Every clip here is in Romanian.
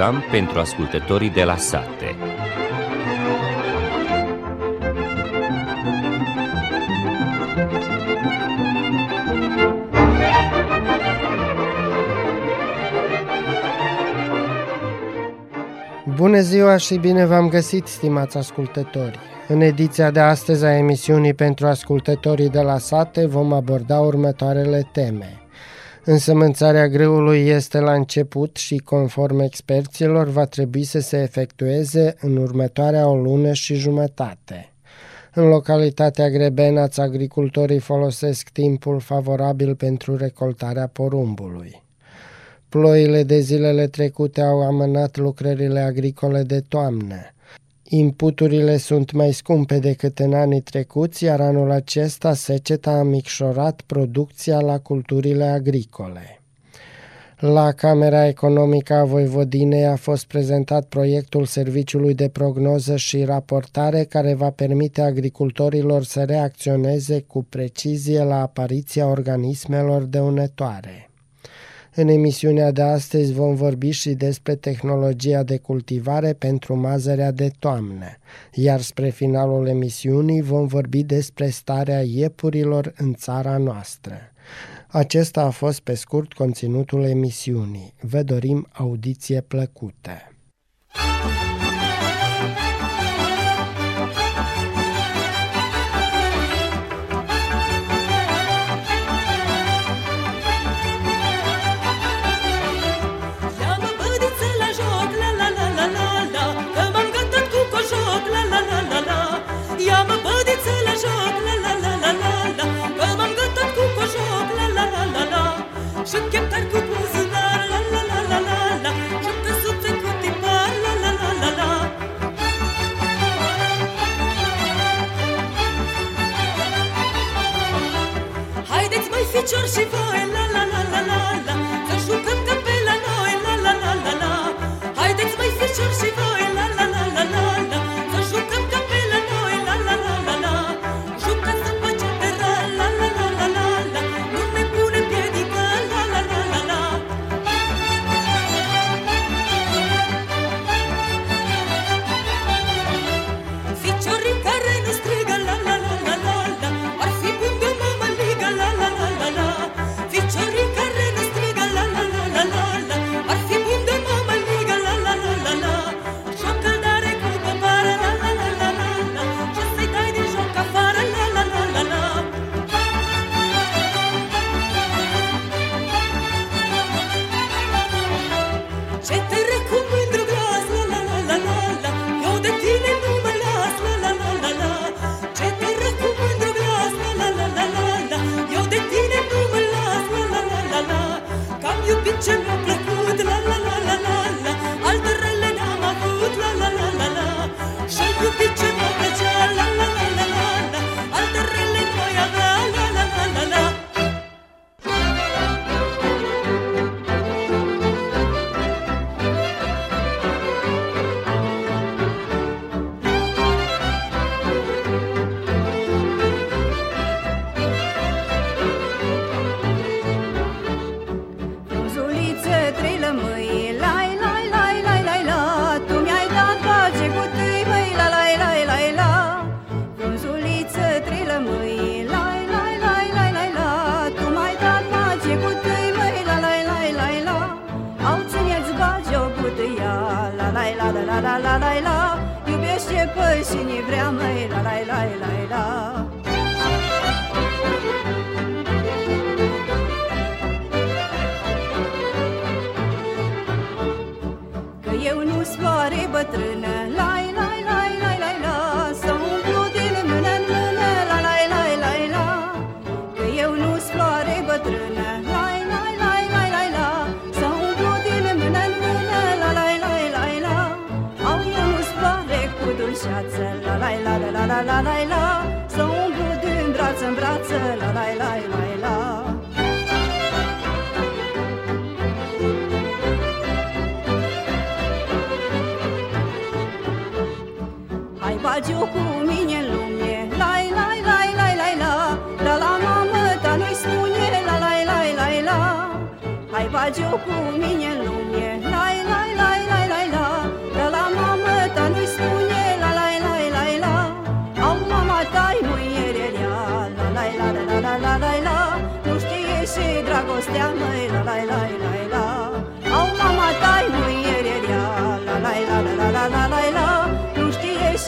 program pentru ascultătorii de la sate. Bună ziua și bine v-am găsit, stimați ascultători! În ediția de astăzi a emisiunii pentru ascultătorii de la sate vom aborda următoarele teme – Însămânțarea greului este la început și, conform experților, va trebui să se efectueze în următoarea o lună și jumătate. În localitatea Grebenaț, agricultorii folosesc timpul favorabil pentru recoltarea porumbului. Ploile de zilele trecute au amânat lucrările agricole de toamnă. Inputurile sunt mai scumpe decât în anii trecuți, iar anul acesta seceta a micșorat producția la culturile agricole. La Camera Economică a Voivodinei a fost prezentat proiectul Serviciului de Prognoză și Raportare care va permite agricultorilor să reacționeze cu precizie la apariția organismelor dăunătoare. În emisiunea de astăzi vom vorbi și despre tehnologia de cultivare pentru mazărea de toamnă, iar spre finalul emisiunii vom vorbi despre starea iepurilor în țara noastră. Acesta a fost pe scurt conținutul emisiunii. Vă dorim audiție plăcută!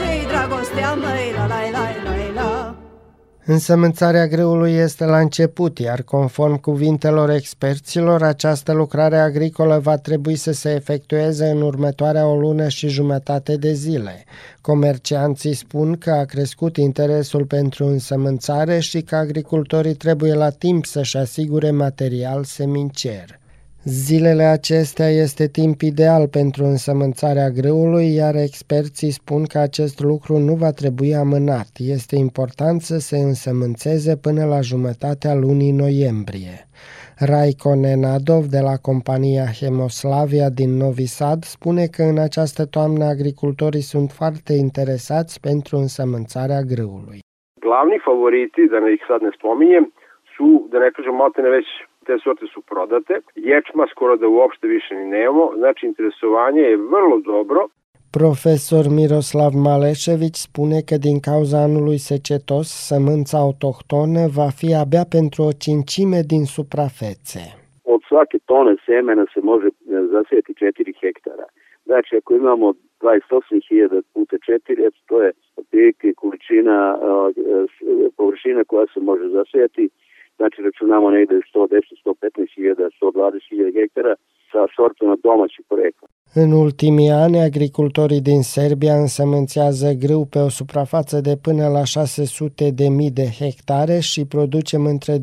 Și dragostea măi, la la la la la Însămânțarea greului este la început, iar conform cuvintelor experților, această lucrare agricolă va trebui să se efectueze în următoarea o lună și jumătate de zile. Comercianții spun că a crescut interesul pentru însămânțare și că agricultorii trebuie la timp să-și asigure material semincer. Zilele acestea este timp ideal pentru însămânțarea grâului, iar experții spun că acest lucru nu va trebui amânat. Este important să se însămânțeze până la jumătatea lunii noiembrie. Raiko Nenadov de la compania Hemoslavia din Novi Sad spune că în această toamnă agricultorii sunt foarte interesați pentru însămânțarea grâului. Glavni favoriti, da ne ih sad ne spominjem, su, da ne kažem, maltene već te sorte su prodate, ječma skoro da uopšte više ni nemamo, znači interesovanje je vrlo dobro. Profesor Miroslav Malešević spune că din cauza anului secetos, sămânța autohtonă va fi abia pentru o cincime din suprafețe. Od svake tone semena se može zasijeti 4 hektara. Znači, ako imamo 28.000 puta 4, to je otprilike količina, površina koja se može zasijati znači računamo negde 110, 115 hiljada, 120 hiljada hektara sa sortama domaćih porekla. În ultimii ani, agricultorii din Serbia însămânțează grâu pe o suprafață de până la 600 de mii de hectare și producem între 2,5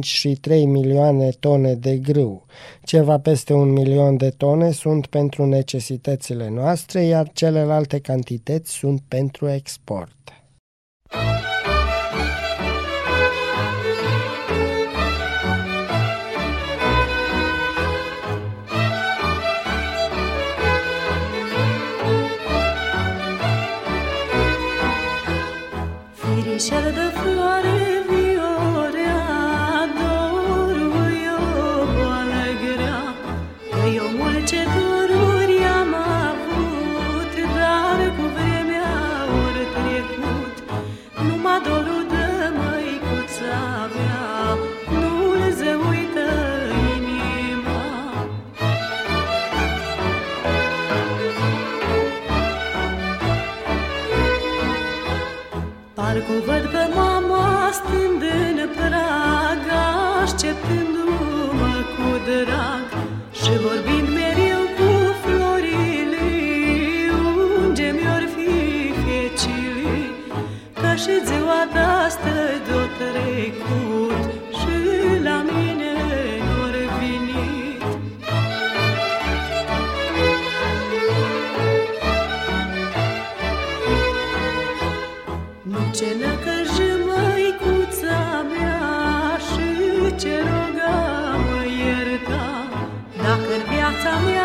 și 3 milioane tone de grâu. Ceva peste un milion de tone sunt pentru necesitățile noastre, iar celelalte cantități sunt pentru export. Și vorbind mereu cu florile, unde mi-or fi fecile, ca și ziua de-astă de-o trecut în viața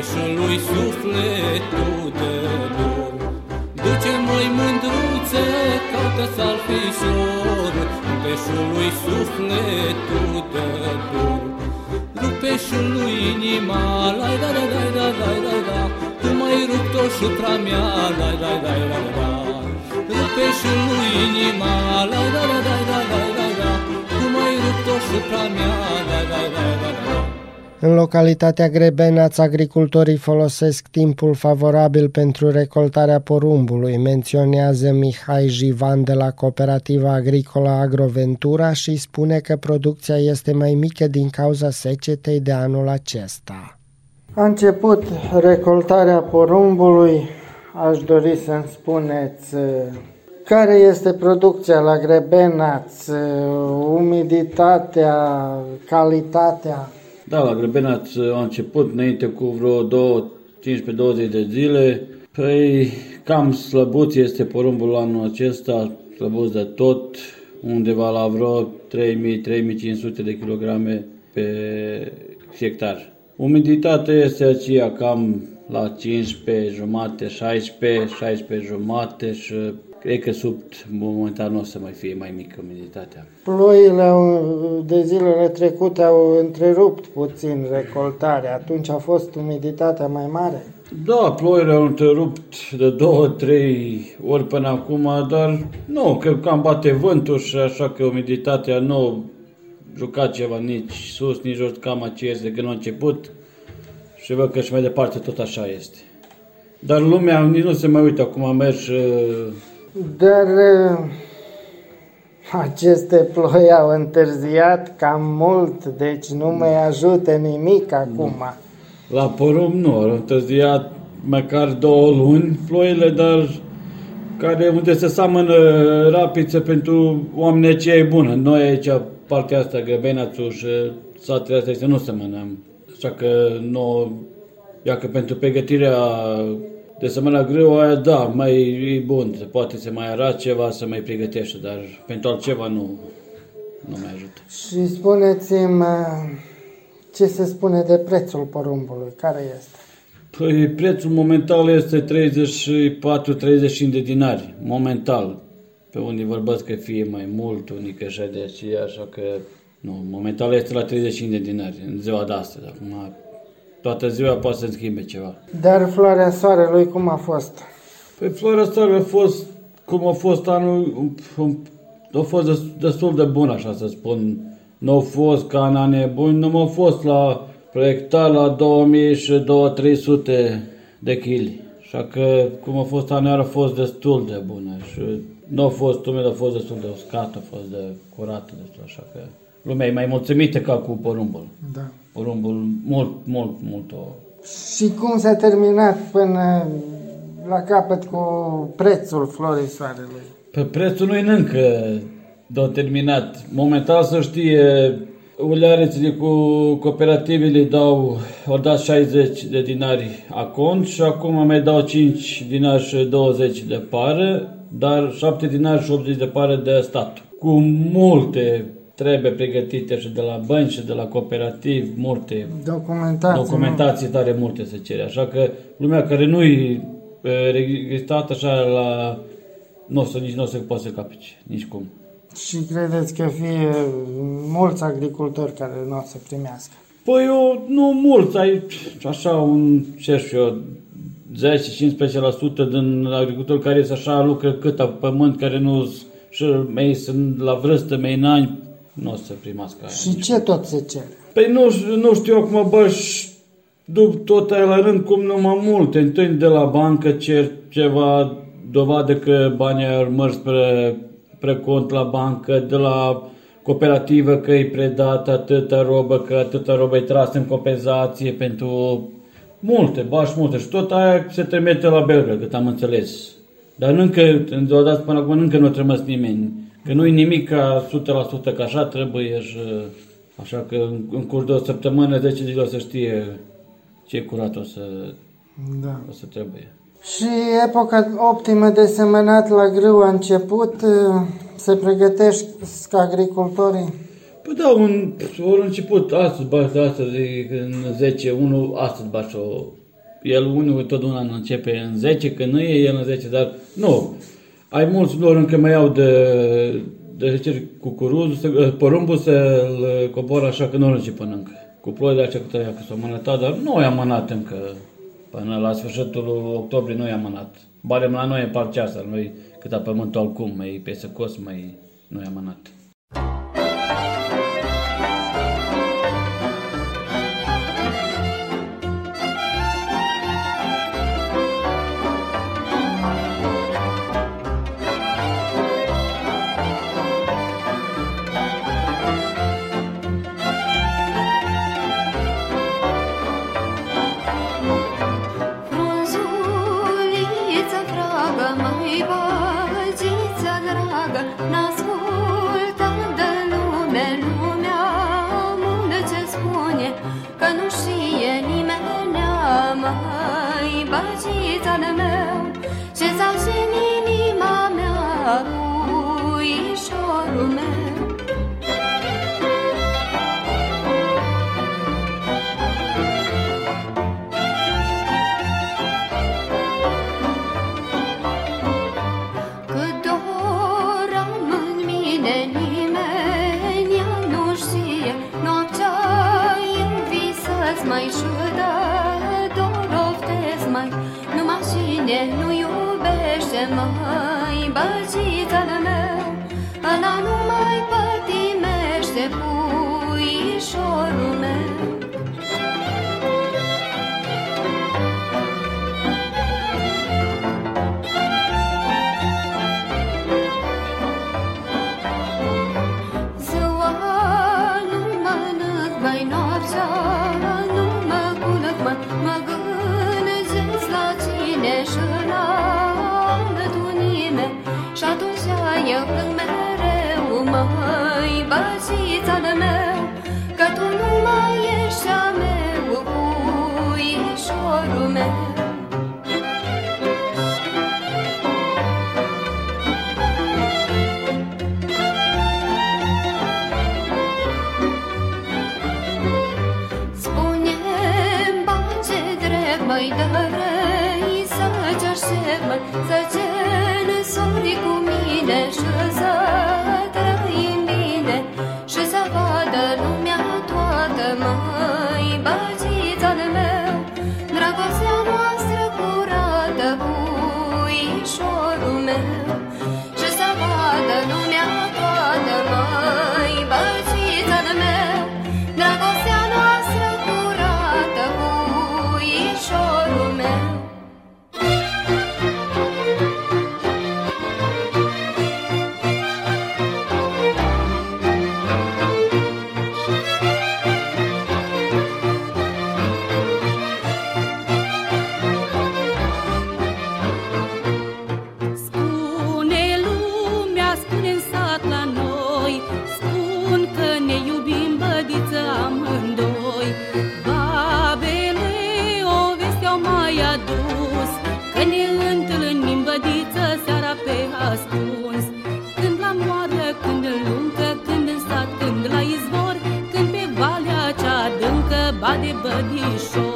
peșului sufletul de dor. Duce mai mândruță, caută salfișor, peșului sufletul de dor. Rupeșului inima, lai da da da da da da da, tu mai rupt-o șupra mea, lai da da da da da. Rupeșului inima, lai da da da da da da da, tu mai rupt-o șupra mea, lai da da da da da. În localitatea Grebenaț, agricultorii folosesc timpul favorabil pentru recoltarea porumbului, menționează Mihai Jivan de la Cooperativa Agricolă Agroventura și spune că producția este mai mică din cauza secetei de anul acesta. A început recoltarea porumbului. Aș dori să-mi spuneți uh, care este producția la Grebenaț, uh, umiditatea, calitatea. Da, la Grăbenaț a început înainte cu vreo 2, 15-20 de zile. Păi cam slăbuț este porumbul anul acesta, slăbuț de tot, undeva la vreo 3000-3500 de kilograme pe hectar. Umiditatea este aceea cam la 15 jumate, 16, 16 jumate și cred că sub momentan nu o să mai fie mai mică umiditatea. Ploile au- de zilele trecute au întrerupt puțin recoltarea. Atunci a fost umiditatea mai mare. Da, ploile au întrerupt de două, trei ori până acum, dar nu, că cam bate vântul și așa că umiditatea nu a jucat ceva nici sus, nici jos, cam aceea este de când a început și văd că și mai departe tot așa este. Dar lumea nici nu se mai uită acum, am mers uh, Dar uh, aceste ploi au întârziat cam mult, deci nu mai ajută nimic acum. La porumb nu, au întârziat măcar două luni ploile, dar care unde se seamănă rapiță pentru oamenii aceia e bună. Noi aici, partea asta, Grăbenațul și satele astea, este nu semănăm. Așa că nu, ia că pentru pregătirea de sămâna greu aia, da, mai e bun, se poate să mai arată ceva, să mai pregătește, dar pentru altceva nu, nu mai ajută. Și spuneți-mi uh, ce se spune de prețul porumbului, care este? Păi prețul momental este 34-35 de dinari, momental. Pe unii vorbesc că fie mai mult, unii că așa de aceea, așa că nu, momental este la 35 de dinari în ziua de astăzi. Acum toată ziua poate să schimbe ceva. Dar floarea soarelui cum a fost? Păi floarea asta a fost cum a fost anul, um, um, a fost des- destul de bun, așa să spun. Nu a fost ca în anii buni, nu a fost la proiectat la 2000 și 2300 de kg. Așa că cum a fost anul a fost destul de bună și nu a fost umid, a fost destul de uscat, a fost de curată, destul, așa că lumea e mai mulțumită ca cu porumbul. Da. Porumbul mult, mult, mult o Și cum s-a terminat până la capăt cu prețul florii soarelui? Pe prețul nu e încă de terminat. Momentan să știe, ulearețile cu cooperativele dau, au dat 60 de dinari acont și acum mai dau 5 dinari și 20 de pare, dar 7 dinari și 80 de pare de stat. Cu multe trebuie pregătite și de la bănci și de la cooperativ, multe Documentație. documentații tare multe se cere. Așa că lumea care nu e e, registrată așa la... Nu o să, nici nu o să poată să capice, nici cum. Și credeți că fie mulți agricultori care nu o să primească? Păi eu, nu mult, ai așa un, ce știu eu, 10-15% din agricultori care sunt așa lucră cât pământ, care nu și mai sunt la vârstă, mai în ani, nu o să primească aia. Și ce tot se cere? Păi nu, știu- nu știu acum, bă, și duc tot aia la rând cum numai multe. Întâi de la bancă cer ceva dovadă că banii au mers spre, spre cont la bancă, de la cooperativă că e predat atâta robă, că atâta robă e tras în compensație pentru multe, bași multe. Și tot aia se trimite la Belgrad, cât am înțeles. Dar încă, deodată până acum, încă nu a trimis nimeni. Că nu-i nimic ca 100% că așa trebuie și uh, așa că în, în curs de o săptămână, 10 zile o să știe ce curat o să, da. o să trebuie. Și epoca optimă de semănat la grâu a început, uh, se pregătești ca agricultorii? Păi da, un, ori început, astăzi bași, astăzi în 10, unul astăzi bași o... El unul tot un an începe în 10, că nu e el în 10, dar nu, ai mulți blori încă mai au de, de zice, cucuruz, eh, porumbul să-l eh, cobor așa că nu ajunge până încă. Cu ploile acea câte că s-a mânătat, dar nu i-a mânat încă. Până la sfârșitul octombrie nu i-a mânat. Barem la noi e partea asta, noi cât pământul cum, mai pe secos mai nu i-a mânat. Că ne întâlnim bădiță seara pe ascuns. Când la moară, când în luncă, când în sat, când la izvor Când pe valea cea adâncă bade bădișor.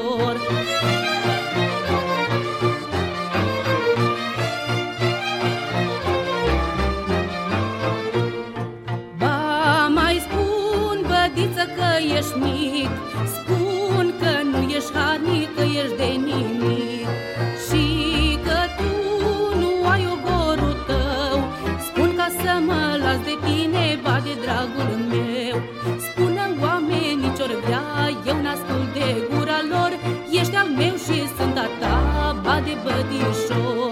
but you show.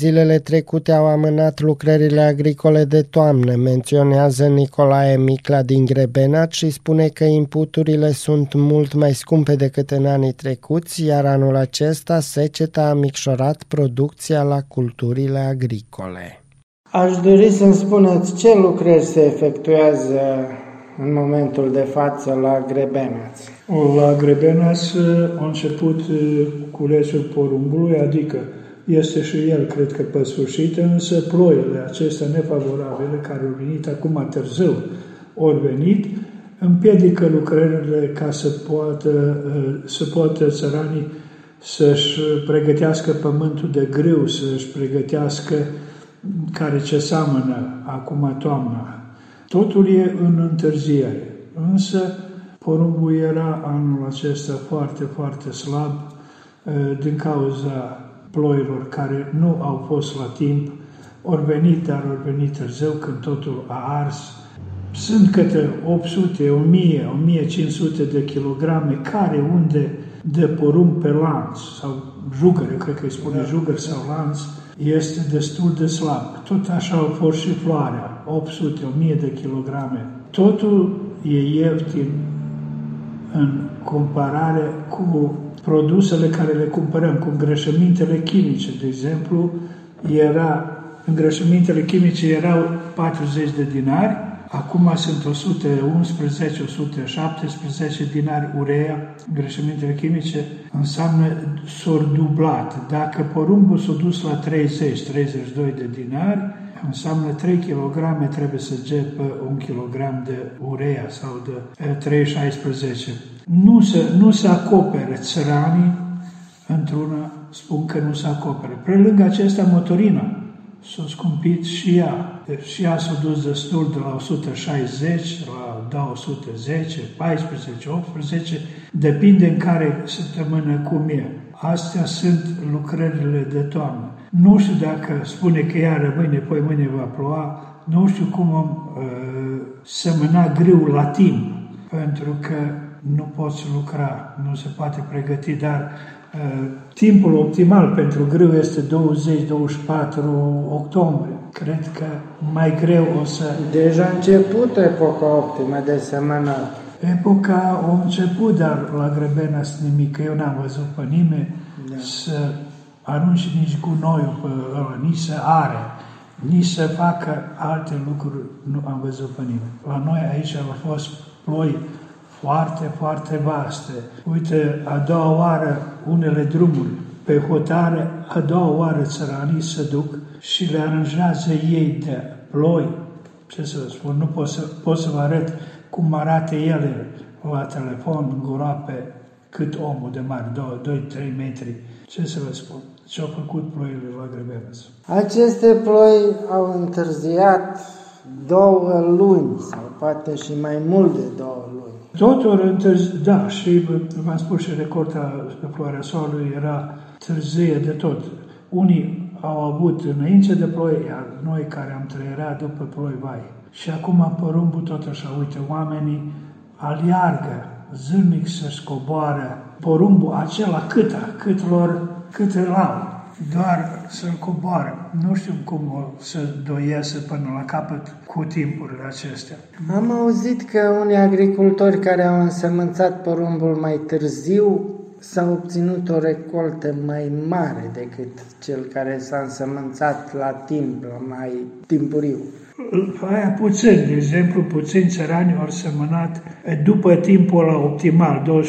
Zilele trecute au amânat lucrările agricole de toamnă, menționează Nicolae Micla din Grebenat și spune că inputurile sunt mult mai scumpe decât în anii trecuți, iar anul acesta seceta a micșorat producția la culturile agricole. Aș dori să-mi spuneți ce lucrări se efectuează în momentul de față la Grebenaț. La Grebenaț a început culesul porumbului, adică este și el, cred că pe sfârșit, însă ploile acestea nefavorabile, care au venit acum târziu, ori venit, împiedică lucrările ca să poată, să poată țăranii să-și pregătească pământul de grâu, să-și pregătească care ce seamănă acum toamna. Totul e în întârziere, însă porumbul era anul acesta foarte, foarte slab din cauza ploilor care nu au fost la timp, ori venit, dar ori venit târziu când totul a ars. Sunt câte 800, 1000, 1500 de kilograme care unde de porumb pe lanț sau jugăre, cred că îi spune jugăr sau lanț, este destul de slab. Tot așa au fost și floarea, 800, 1000 de kilograme. Totul e ieftin în comparare cu produsele care le cumpărăm, cu îngrășămintele chimice. De exemplu, era, îngrășămintele chimice erau 40 de dinari, acum sunt 111, 117 dinari urea, îngrășămintele chimice, înseamnă s-au dublat. Dacă porumbul s-a dus la 30-32 de dinari, înseamnă 3 kg trebuie să pe 1 kg de urea sau de 3,16. Nu se, nu se acopere țăranii într-una, spun că nu se acopere. Pe lângă acesta, motorina s-a scumpit și ea. Deci și ea s-a dus destul de la 160 la 210, 14, 18, depinde în care săptămână cum e. Astea sunt lucrările de toamnă. Nu știu dacă spune că iară mâine, poi mâine va ploua, nu știu cum am uh, semăna grâu la timp, pentru că nu poți lucra, nu se poate pregăti, dar uh, timpul optimal pentru grâu este 20-24 octombrie. Cred că mai greu o să... Deja a început epoca optimă de semănat. Epoca a început, dar la Grebena nimic, eu n-am văzut pe nimeni da. să arunci nici gunoiul pe ăla, nici să are, nici să facă alte lucruri, nu am văzut pe nimeni. La noi aici au fost ploi foarte, foarte vaste. Uite, a doua oară unele drumuri pe hotare, a doua oară țăranii se duc și le aranjează ei de ploi. Ce să spun, nu pot să, pot să vă arăt cum arată ele la telefon, în groape, cât omul de mare, 2-3 metri. Ce să vă spun? Ce-au făcut ploile la Grebenes? Aceste ploi au întârziat două luni sau poate și mai mult de două luni. Totul întârzi, da, și v-am spus și recorda floarea soarelui era târzie de tot. Unii au avut înainte de ploi, iar noi care am trăierat după ploi, vai. Și acum porumbul tot așa, uite, oamenii aliargă zilnic să scoboară porumbul acela cât, cât lor, cât îl au doar să-l coboară. Nu știu cum o să doiese până la capăt cu timpurile acestea. Am auzit că unii agricultori care au însămânțat porumbul mai târziu s-au obținut o recoltă mai mare decât cel care s-a însămânțat la timp, la mai timpuriu. Aia puțin, de exemplu, puțin țărani au semănat după timpul ăla optimal,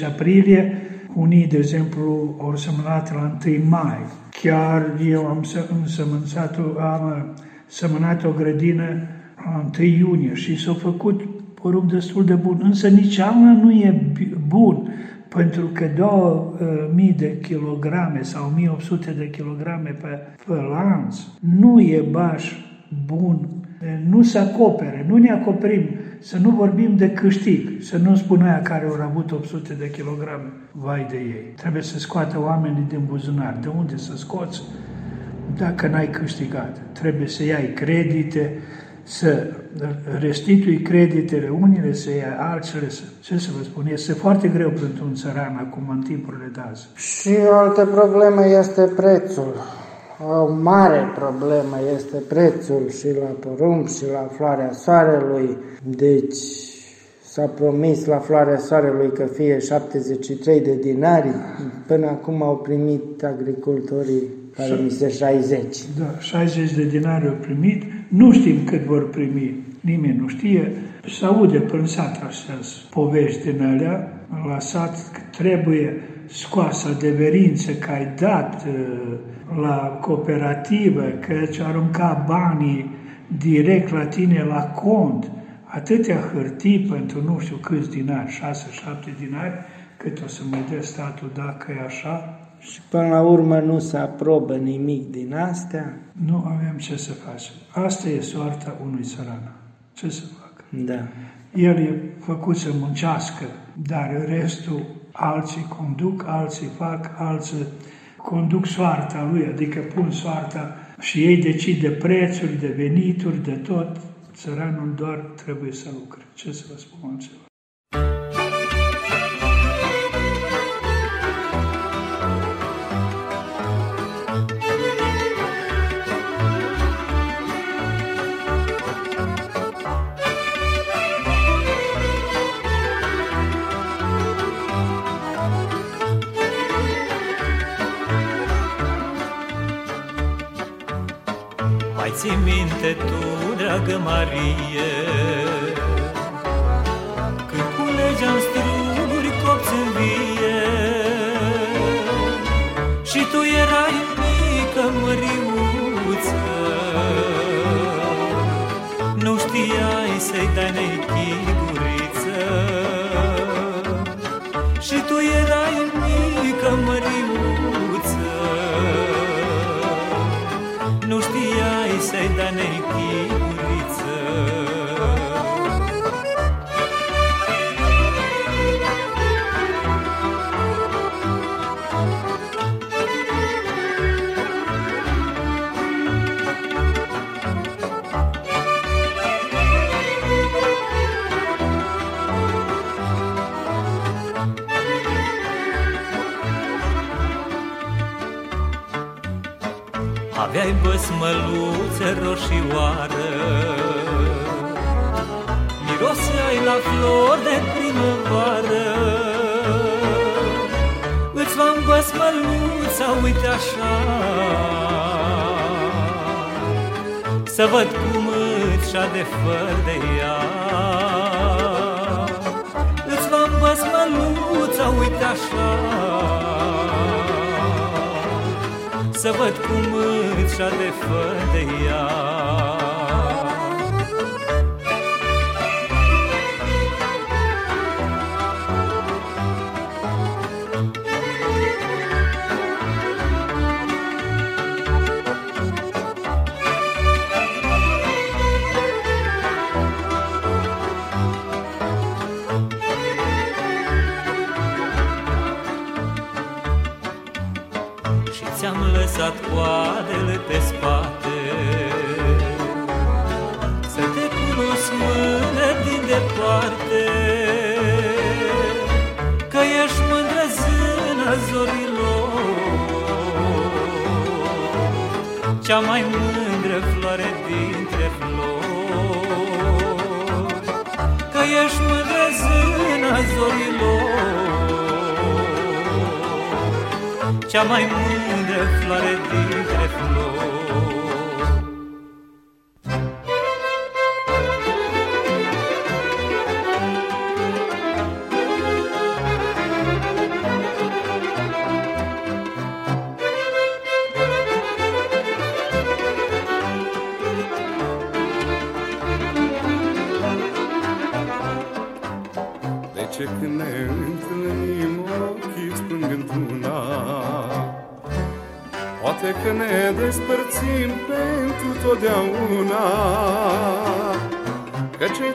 24-20 aprilie, unii, de exemplu, au semănat la 1 mai. Chiar eu am însămânțat, am semănat o grădină la 1 iunie și s-a făcut porumb destul de bun. Însă nici anul nu e bun, pentru că 2000 de kilograme sau 1800 de kilograme pe, pe lanț nu e baș bun, nu se acopere, nu ne acoperim să nu vorbim de câștig, să nu spun aia care au avut 800 de kilograme, vai de ei. Trebuie să scoată oamenii din buzunar. De unde să scoți dacă n-ai câștigat? Trebuie să iai credite, să restitui creditele unele, să ia altele, să, ce să vă spun, este foarte greu pentru un țăran acum în timpurile de azi. Și o altă problemă este prețul. O mare problemă este prețul și la porumb și la floarea soarelui. Deci s-a promis la floarea soarelui că fie 73 de dinari. Până acum au primit agricultorii care mi se 60. Da, 60 de dinari au primit, nu știm cât vor primi, nimeni nu știe. Se aude prin sat astea povești din alea, la sat că trebuie scoasă adeverință că ai dat uh, la cooperativă, că ți arunca banii direct la tine la cont, atâtea hârtii pentru nu știu câți dinari, 6-7 dinari, cât o să mai dea statul dacă e așa, Și până la urmă nu se aprobă nimic din astea. nu avem ce să facem. Asta e soarta unui țăran. Ce să facă? Da. El e făcut să muncească, dar restul alții conduc, alții fac, alții conduc soarta lui, adică pun soarta și ei decid de prețuri, de venituri, de tot. Țăranul doar trebuie să lucre. Ce să vă spun altceva? Ții minte tu, dragă Marie. Când culegeam struguri copți în vie. Și tu erai mică măriuță. Nu știai să-i dai nechiguriță. Și tu erai mică măriuță Aveai băsmăluțe roșioară Miroseai la flori de primăvară. Îți v-am băsmăluța, uite așa. Să văd cum îți șa de făr de ea. Îți v-am băsmăluța, uite așa să văd cum îți șa de fă de ea. Cea mai mândră floare dintre flori Că ești mândră zâna zorilor cea mai mândră floare dintre flori.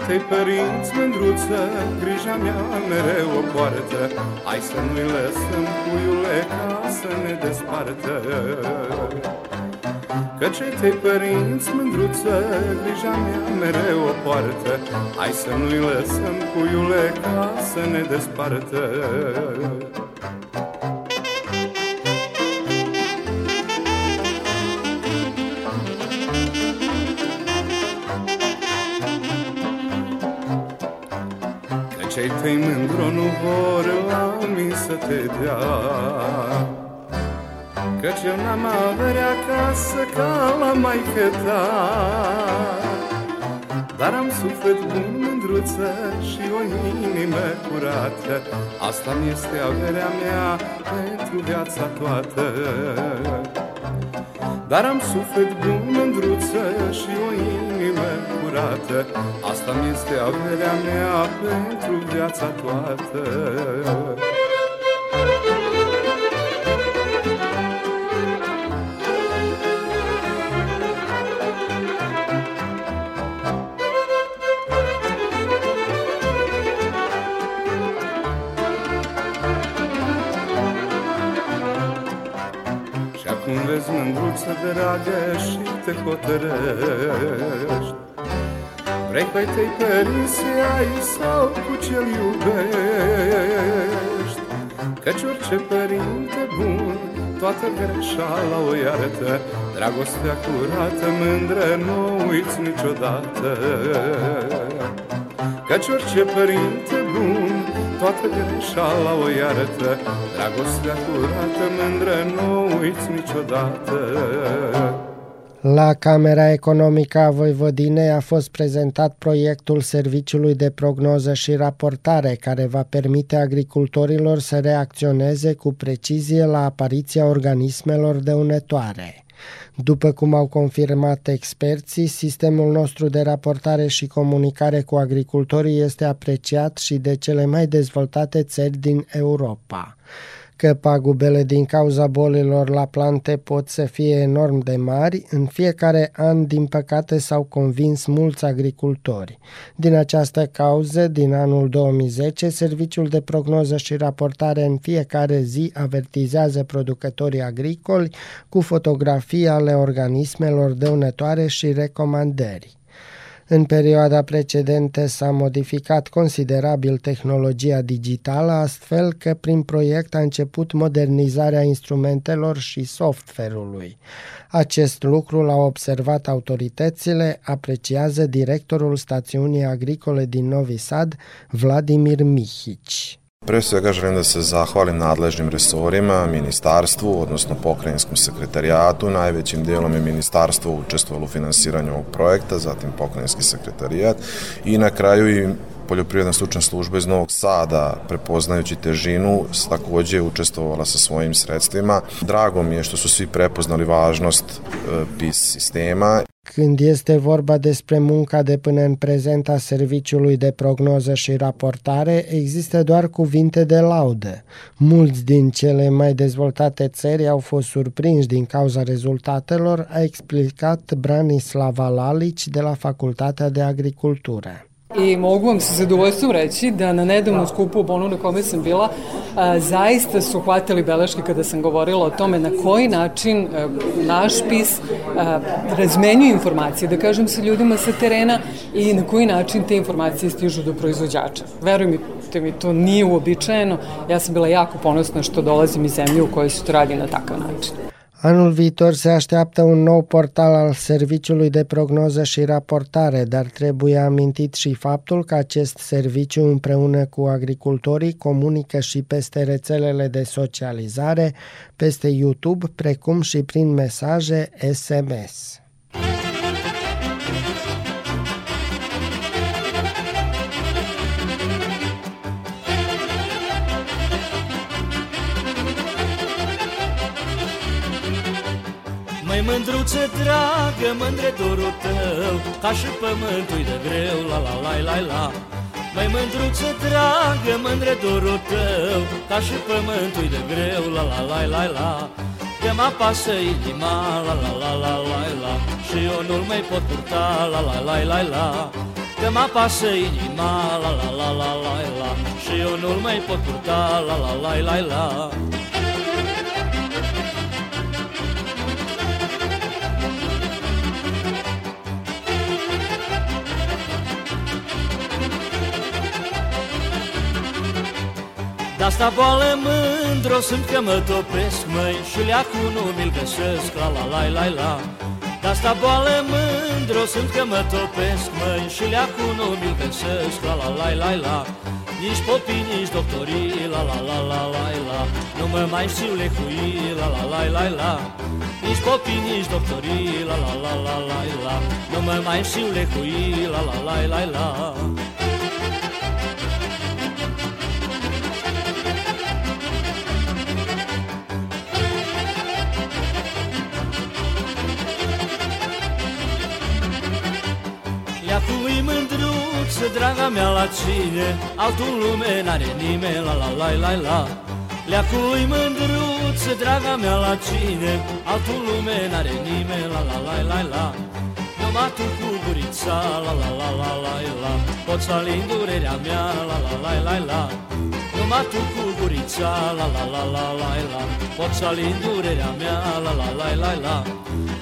Că cei tăi părinți, mândruță, grija mea mereu o poartă. Hai să nu-i lăsăm, puiule, ca să ne despartă. Că cei tăi părinți, mândruță, grija mea mereu o poartă. Hai să nu-i lăsăm, puiule, ca să ne despartă mine să te dea Căci eu n-am avere acasă ca la maică ta Dar am suflet bun, mândruță și o inimă curată. Asta mi este averea mea pentru viața toată. Dar am suflet bun, mândruță și o inimă curată. Asta mi este averea mea pentru viața toată mândruță dragă și te hotărăști. Vrei pe tăi părinți să ai sau cu ce-l iubești? Căci orice părinte bun toată greșeala o iartă Dragostea curată, mândră, nu uiți niciodată. Căci orice părinte bun toată greșeala o iartă Dragostea curată, mândră, nu uiți niciodată La Camera Economică a Voivodinei a fost prezentat proiectul Serviciului de Prognoză și Raportare, care va permite agricultorilor să reacționeze cu precizie la apariția organismelor dăunătoare. După cum au confirmat experții, sistemul nostru de raportare și comunicare cu agricultorii este apreciat și de cele mai dezvoltate țări din Europa că pagubele din cauza bolilor la plante pot să fie enorm de mari, în fiecare an, din păcate, s-au convins mulți agricultori. Din această cauză, din anul 2010, Serviciul de Prognoză și Raportare în fiecare zi avertizează producătorii agricoli cu fotografii ale organismelor dăunătoare și recomandări. În perioada precedentă s-a modificat considerabil tehnologia digitală, astfel că prin proiect a început modernizarea instrumentelor și software-ului. Acest lucru l-au observat autoritățile, apreciază directorul stațiunii agricole din Novi Sad, Vladimir Mihić. Pre svega želim da se zahvalim nadležnim resorima, ministarstvu, odnosno pokrajinskom sekretarijatu. Najvećim dijelom je ministarstvo učestvovalo u finansiranju ovog projekta, zatim pokrajinski sekretarijat i na kraju i poljoprivredna stručna služba iz Novog Sada, prepoznajući težinu, takođe je učestvovala sa svojim sredstvima. Drago mi je što su svi prepoznali važnost e, PIS sistema Când este vorba despre munca de până în prezent a Serviciului de Prognoză și Raportare, există doar cuvinte de laudă. Mulți din cele mai dezvoltate țări au fost surprinși din cauza rezultatelor, a explicat Branislava Lalić de la Facultatea de Agricultură. I mogu vam sa zadovoljstvom reći da na nedavnom skupu u Bonu na kome sam bila a, zaista su hvatili beleške kada sam govorila o tome na koji način a, naš PIS a, razmenjuje informacije, da kažem sa ljudima sa terena i na koji način te informacije stižu do proizvođača. Verujte mi, to nije uobičajeno. Ja sam bila jako ponosna što dolazim iz zemlje u kojoj se to radi na takav način. Anul viitor se așteaptă un nou portal al Serviciului de Prognoză și Raportare, dar trebuie amintit și faptul că acest serviciu împreună cu agricultorii comunică și peste rețelele de socializare, peste YouTube, precum și prin mesaje SMS. Măi mândruță dragă, mândre dorul tău Ca și pământul de greu, la la la la la Măi mândruță dragă, mândre dorul tău Ca și pământul de greu, la la la la la Că mă apasă inima, la la la la la la Și eu nu-l mai pot purta, la la la la la Că mă apasă inima, la la la la la la Și eu nu-l mai pot purta, la la la la la De-asta boală mândro sunt că mă topesc, măi Și leacul nu mi-l găsesc, la la la la la De-asta boală mândro sunt că mă topesc, măi Și leacul nu mi-l găsesc, la la la la la nici popii, nici doctorii, la la la la la la Nu mă mai știu lecui, la la la la la Nici popii, nici doctorii, la la la la la la Nu mă mai știu lecui, la la la la la Leacui mândruță, draga mea la cine Altul lume n-are nimeni, la la la la la Leacui mândruță, draga mea la cine Altul lume n-are nimeni, la la la la la Numai tu cu gurița, la la la la la la Poți să durerea mea, la la la la la Numai tu cu gurița, la la la la la la Poți să durerea mea, la la la la la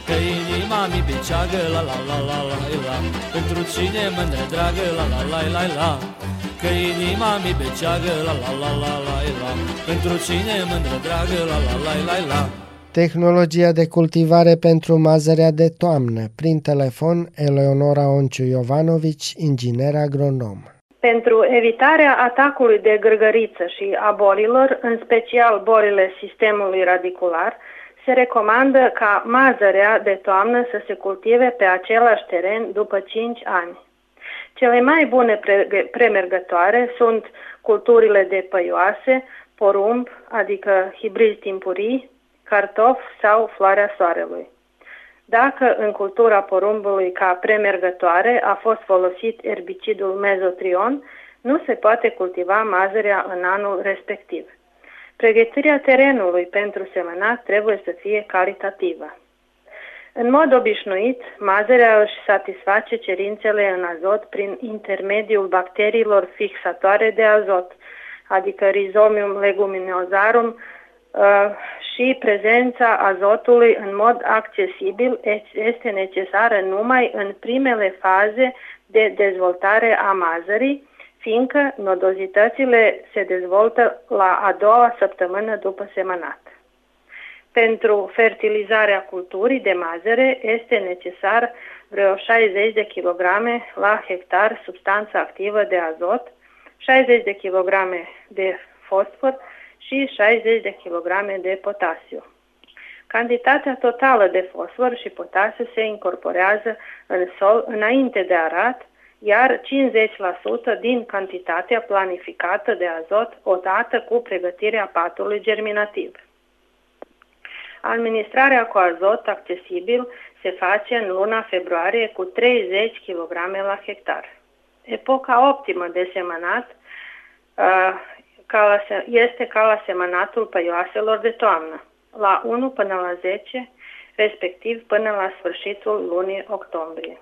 Că inima mi beceagă, la la la la la la Pentru cine mândră dragă, la la la la la Că inima mi beceagă, la la la la la la Pentru cine mândră dragă, la la la la la Tehnologia de cultivare pentru mazărea de toamnă. Prin telefon, Eleonora Onciu Iovanovici, inginer agronom. Pentru evitarea atacului de gârgăriță și a bolilor, în special bolile sistemului radicular, se recomandă ca mazărea de toamnă să se cultive pe același teren după 5 ani. Cele mai bune premergătoare sunt culturile de păioase, porumb, adică hibrizi timpurii, cartof sau floarea soarelui. Dacă în cultura porumbului ca premergătoare a fost folosit erbicidul mezotrion, nu se poate cultiva mazărea în anul respectiv. Pregătirea terenului pentru semănat trebuie să fie calitativă. În mod obișnuit, mazărea își satisface cerințele în azot prin intermediul bacteriilor fixatoare de azot, adică Rhizomium leguminosarum, uh, și prezența azotului în mod accesibil este necesară numai în primele faze de dezvoltare a mazării, fiindcă nodozitățile se dezvoltă la a doua săptămână după semănat. Pentru fertilizarea culturii de mazăre este necesar vreo 60 de kg la hectar substanță activă de azot, 60 de kg de fosfor și 60 de kg de potasiu. Cantitatea totală de fosfor și potasiu se incorporează în sol înainte de arat, iar 50% din cantitatea planificată de azot odată cu pregătirea patului germinativ. Administrarea cu azot accesibil se face în luna februarie cu 30 kg la hectar. Epoca optimă de semănat este ca la semănatul păioaselor de toamnă, la 1 până la 10, respectiv până la sfârșitul lunii octombrie.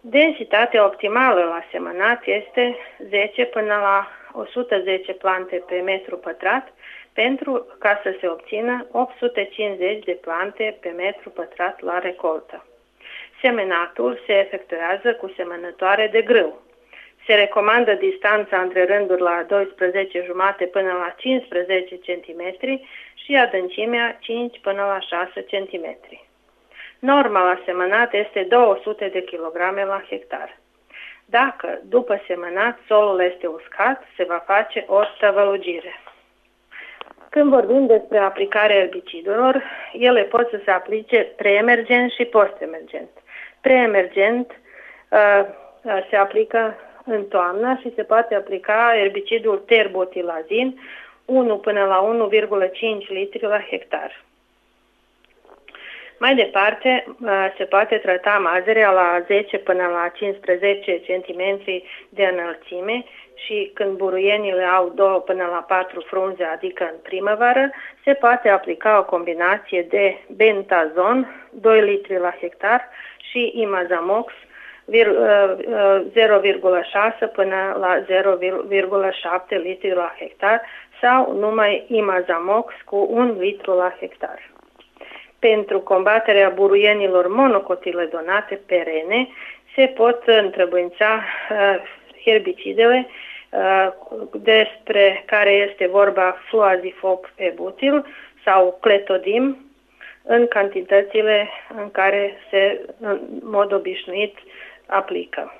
Densitatea optimală la semănat este 10 până la 110 plante pe metru pătrat pentru ca să se obțină 850 de plante pe metru pătrat la recoltă. Semenatul se efectuează cu semănătoare de grâu. Se recomandă distanța între rânduri la 12 jumate până la 15 cm și adâncimea 5 până la 6 cm. Norma la semănat este 200 de kg la hectar. Dacă, după semănat, solul este uscat, se va face o stăvălugire. Când vorbim despre aplicarea erbicidelor, ele pot să se aplice preemergent și postemergent. Preemergent uh, se aplică în toamnă și se poate aplica erbicidul terbotilazin 1 până la 1,5 litri la hectar. Mai departe, se poate trata mazărea la 10 până la 15 cm de înălțime și când buruienile au 2 până la 4 frunze, adică în primăvară, se poate aplica o combinație de bentazon, 2 litri la hectar, și imazamox, 0,6 până la 0,7 litri la hectar sau numai imazamox cu 1 litru la hectar. Pentru combaterea buruienilor monocotiledonate perene se pot întrebuința uh, herbicidele uh, despre care este vorba fluazifop ebutil sau cletodim în cantitățile în care se în mod obișnuit aplică.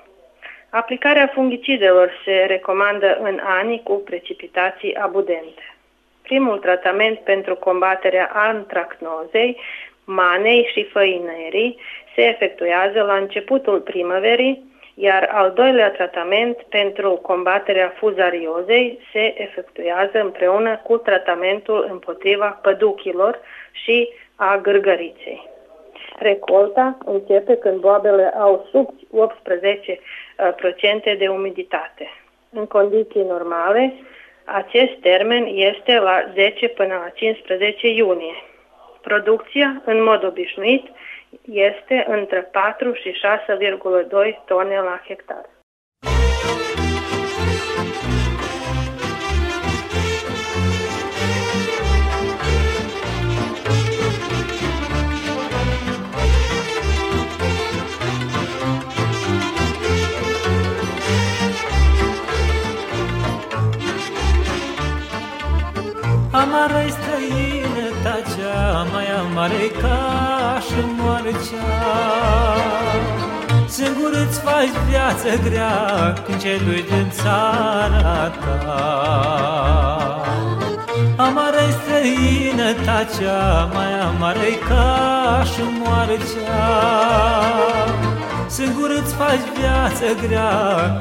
Aplicarea fungicidelor se recomandă în ani cu precipitații abundente. Primul tratament pentru combaterea antracnozei, manei și făinării se efectuează la începutul primăverii, iar al doilea tratament pentru combaterea fuzariozei se efectuează împreună cu tratamentul împotriva păduchilor și a gârgăriței. Recolta începe când boabele au sub 18 procente de umiditate. În condiții normale, acest termen este la 10 până la 15 iunie. Producția, în mod obișnuit, este între 4 și 6,2 tone la hectar. Faci viață grea când celui din țara ta. Amară-i străinătatea, mai amare ca și moarcea. Singur îți faci viață grea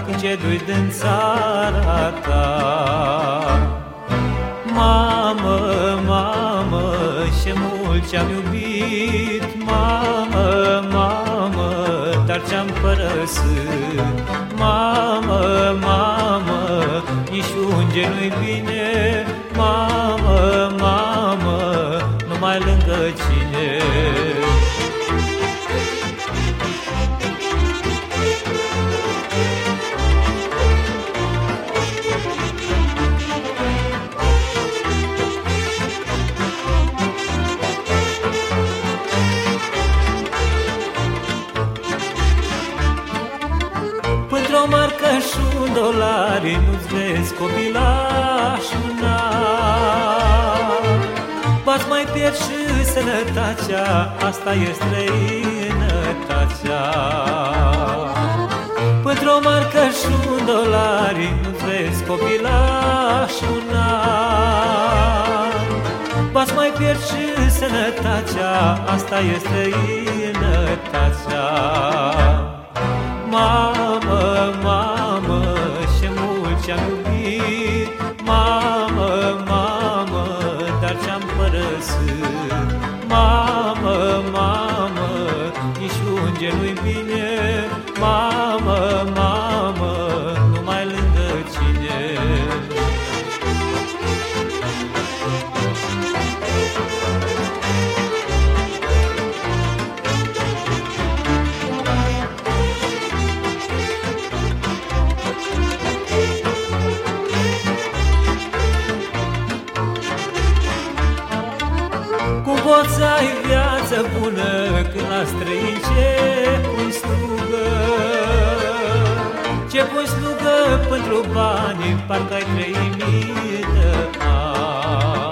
când celui din țara ta. Mamă, mamă, ce mult ce-am iubit Mamă, mamă, dar ce-am părăsit. Mamă, mamă, nici unge nu-i bine. Mamă, dolari Nu-ți vezi copilașul Bați mai pierd și sănătatea Asta e străinătatea. Pentru o marcă și un dolari Nu-ți vezi copilașul Bați mai pierd și sănătatea Asta e străinătatea. Mamă, mamă, ce mult pentru bani, parcă ai trei mii de ani.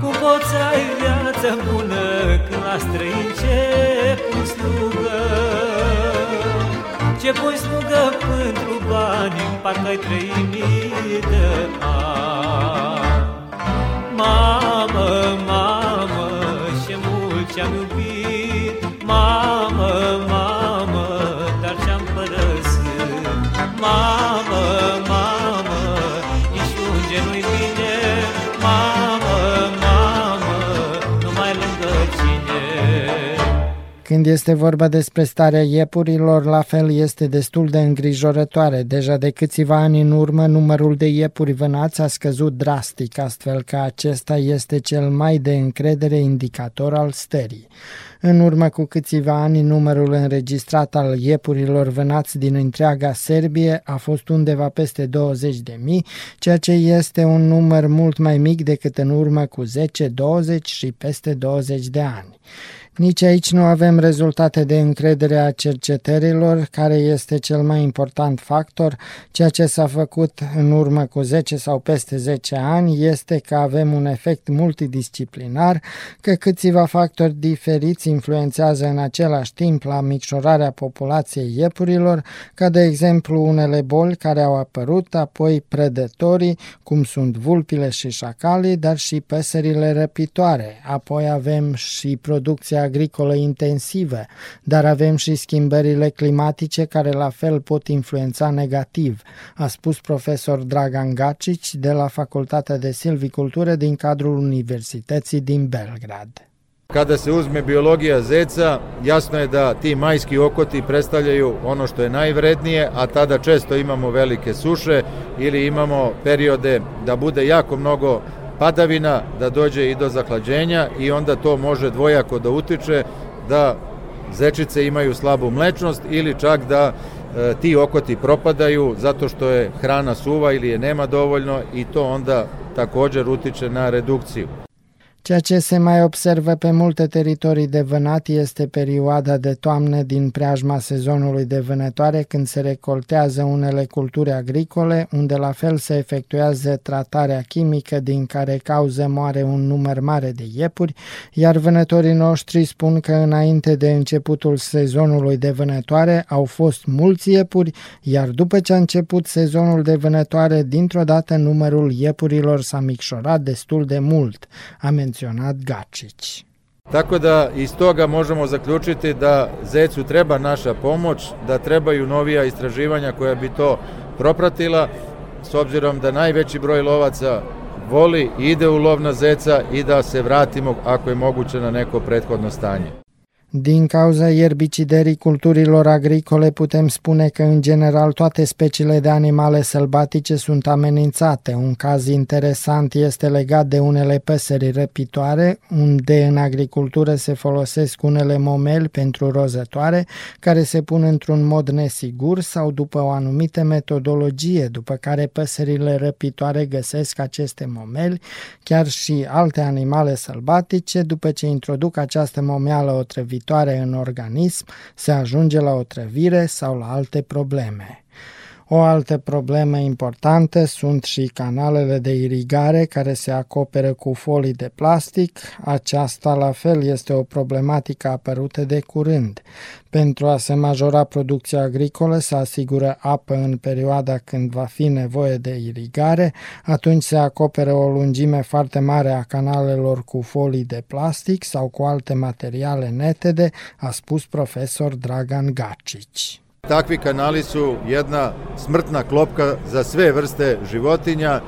Cum poți să ai viață bună când la străin ce pui slugă? Ce pui slugă pentru bani, parcă ai trei mii de ani. Mamă, mamă, Când este vorba despre starea iepurilor, la fel este destul de îngrijorătoare. Deja de câțiva ani în urmă, numărul de iepuri vânați a scăzut drastic, astfel că acesta este cel mai de încredere indicator al stării. În urmă cu câțiva ani, numărul înregistrat al iepurilor vânați din întreaga Serbie a fost undeva peste 20 de mii, ceea ce este un număr mult mai mic decât în urmă cu 10, 20 și peste 20 de ani. Nici aici nu avem rezultate de încredere a cercetărilor, care este cel mai important factor. Ceea ce s-a făcut în urmă cu 10 sau peste 10 ani este că avem un efect multidisciplinar, că câțiva factori diferiți influențează în același timp la micșorarea populației iepurilor, ca de exemplu unele boli care au apărut, apoi predătorii, cum sunt vulpile și șacalii, dar și păsările răpitoare. Apoi avem și producția agricolă intensivă, dar avem și schimbările climatice care la fel pot influența negativ, a spus profesor Dragan Gacic de la Facultatea de Silvicultură din cadrul Universității din Belgrad. Kada se uzme biologija zeca, jasno je da ti majski okoti predstavljaju ono što je najvrednije, a tada često imamo velike suše ili imamo periode da bude jako mnogo padavina, da dođe i do zahlađenja i onda to može dvojako da utiče da zečice imaju slabu mlečnost ili čak da e, ti okoti propadaju zato što je hrana suva ili je nema dovoljno i to onda također utiče na redukciju. Ceea ce se mai observă pe multe teritorii de vânat este perioada de toamnă din preajma sezonului de vânătoare când se recoltează unele culturi agricole, unde la fel se efectuează tratarea chimică din care cauză moare un număr mare de iepuri, iar vânătorii noștri spun că înainte de începutul sezonului de vânătoare au fost mulți iepuri, iar după ce a început sezonul de vânătoare, dintr-o dată numărul iepurilor s-a micșorat destul de mult. A menționat Gačić. Tako da iz toga možemo zaključiti da zecu treba naša pomoć, da trebaju novija istraživanja koja bi to propratila, s obzirom da najveći broj lovaca voli ide u lov na zeca i da se vratimo ako je moguće na neko prethodno stanje. Din cauza ierbiciderii culturilor agricole putem spune că în general toate speciile de animale sălbatice sunt amenințate. Un caz interesant este legat de unele păsări răpitoare, unde în agricultură se folosesc unele momeli pentru rozătoare care se pun într-un mod nesigur sau după o anumită metodologie, după care păsările răpitoare găsesc aceste momeli, chiar și alte animale sălbatice, după ce introduc această momeală otrăvită viitoare în organism, se ajunge la otrăvire sau la alte probleme. O altă problemă importantă sunt și canalele de irigare care se acoperă cu folii de plastic. Aceasta la fel este o problematică apărută de curând. Pentru a se majora producția agricolă, se asigură apă în perioada când va fi nevoie de irigare, atunci se acoperă o lungime foarte mare a canalelor cu folii de plastic sau cu alte materiale netede, a spus profesor Dragan Gacic. Takvi kanali su jedna smrtna klopka za sve vrste životinja. E,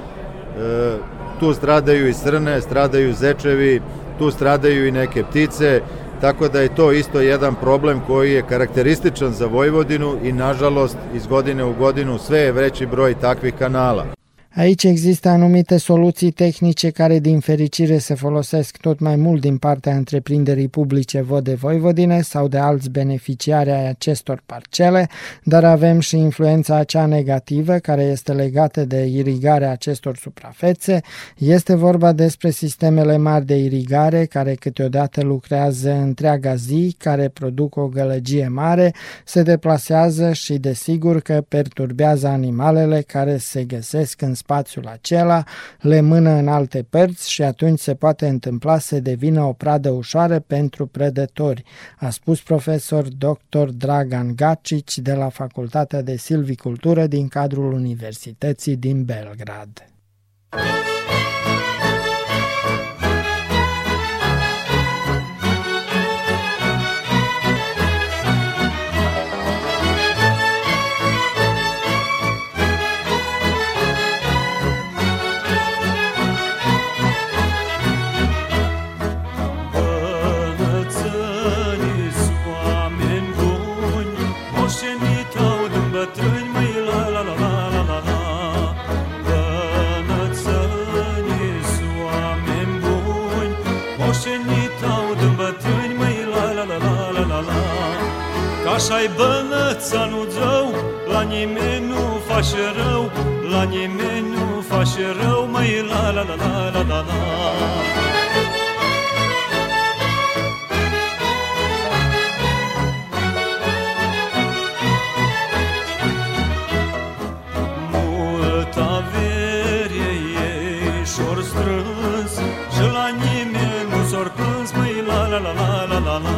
tu stradaju i srne, stradaju zečevi, tu stradaju i neke ptice, tako da je to isto jedan problem koji je karakterističan za Vojvodinu i nažalost iz godine u godinu sve je veći broj takvih kanala. Aici există anumite soluții tehnice care din fericire se folosesc tot mai mult din partea întreprinderii publice Vode Voivodine sau de alți beneficiari ai acestor parcele, dar avem și influența acea negativă care este legată de irigarea acestor suprafețe. Este vorba despre sistemele mari de irigare care câteodată lucrează întreaga zi, care produc o gălăgie mare, se deplasează și desigur că perturbează animalele care se găsesc în spațiul acela, le mână în alte părți și atunci se poate întâmpla să devină o pradă ușoară pentru prădători, a spus profesor dr. Dragan Gacic de la Facultatea de Silvicultură din cadrul Universității din Belgrad. Bănățănii Așa-i bănăța, nu zău, la nimeni nu face rău, la nimeni nu face rău, mai la la la la la la la. Mult și-or strâns, și la nimeni nu s-or plâns, măi, la la la la la la la.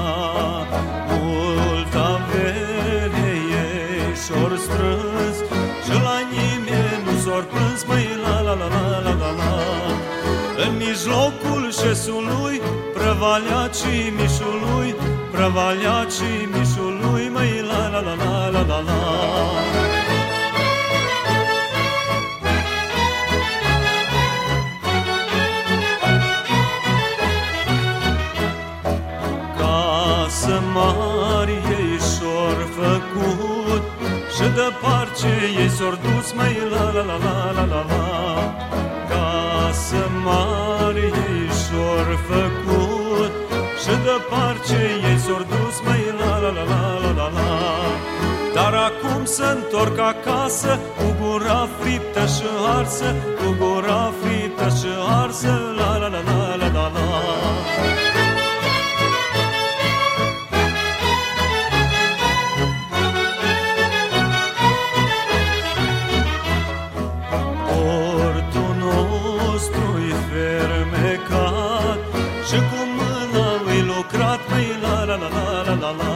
Ei și-or strâns Și la nimeni nu s-or plâns Măi la la la la la la la În mijlocul șesului Prăvaliacii mișului Prăvaliacii mișului Măi la la la la la la la Casă mari ei Și de parce ei s-or dus Măi la la la la la la la Casă mari ei și-or făcut Și de parce ei s-or dus Măi la la la la la la la Dar acum se întorc acasă Cu gura friptă și arsă Cu gura friptă și arsă La la la la la la la lucrat Măi la la la la la la la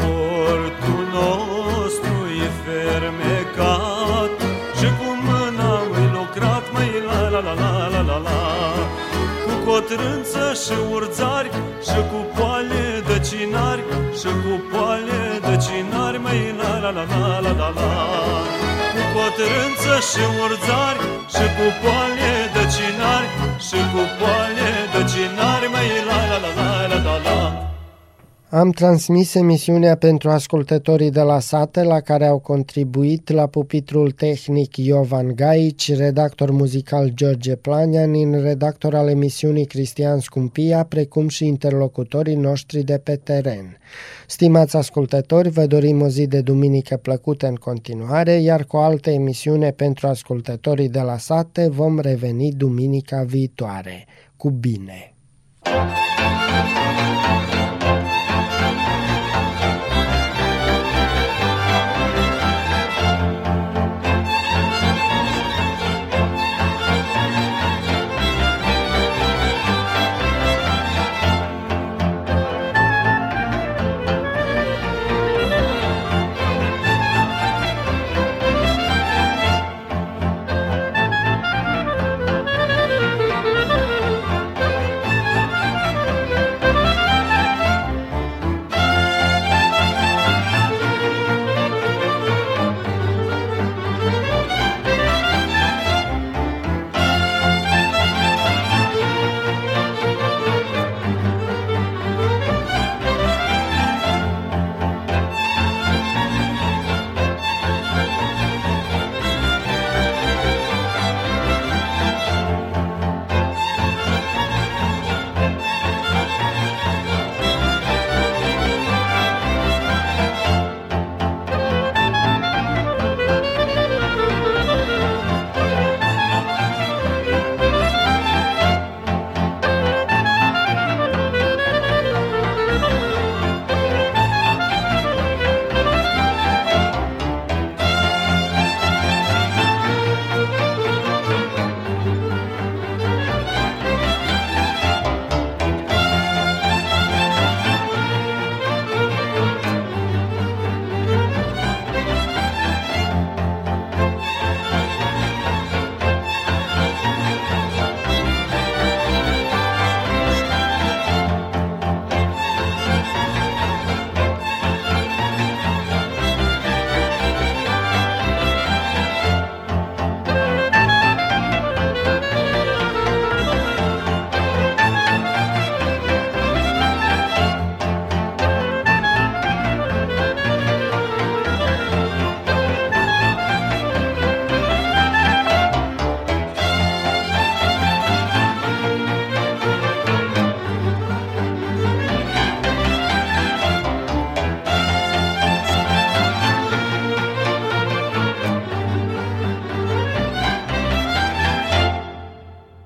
Portul nostru-i fermecat Și cu mâna îi lucrat Măi la la la la la la la Cu cotrânță și urzari Și cu poale de cinari Și cu poale de cinari Măi la la la la la la la cu cotrânță și urzari Și cu poale de cinari Și cu poale de cinari Măi la la la la la la la Am transmis emisiunea pentru ascultătorii de la sate la care au contribuit la pupitrul tehnic Iovan Gaici, redactor muzical George Planianin, redactor al emisiunii Cristian Scumpia, precum și interlocutorii noștri de pe teren. Stimați ascultători, vă dorim o zi de duminică plăcută în continuare, iar cu o altă emisiune pentru ascultătorii de la sate vom reveni duminica viitoare. Cu bine! Thank you.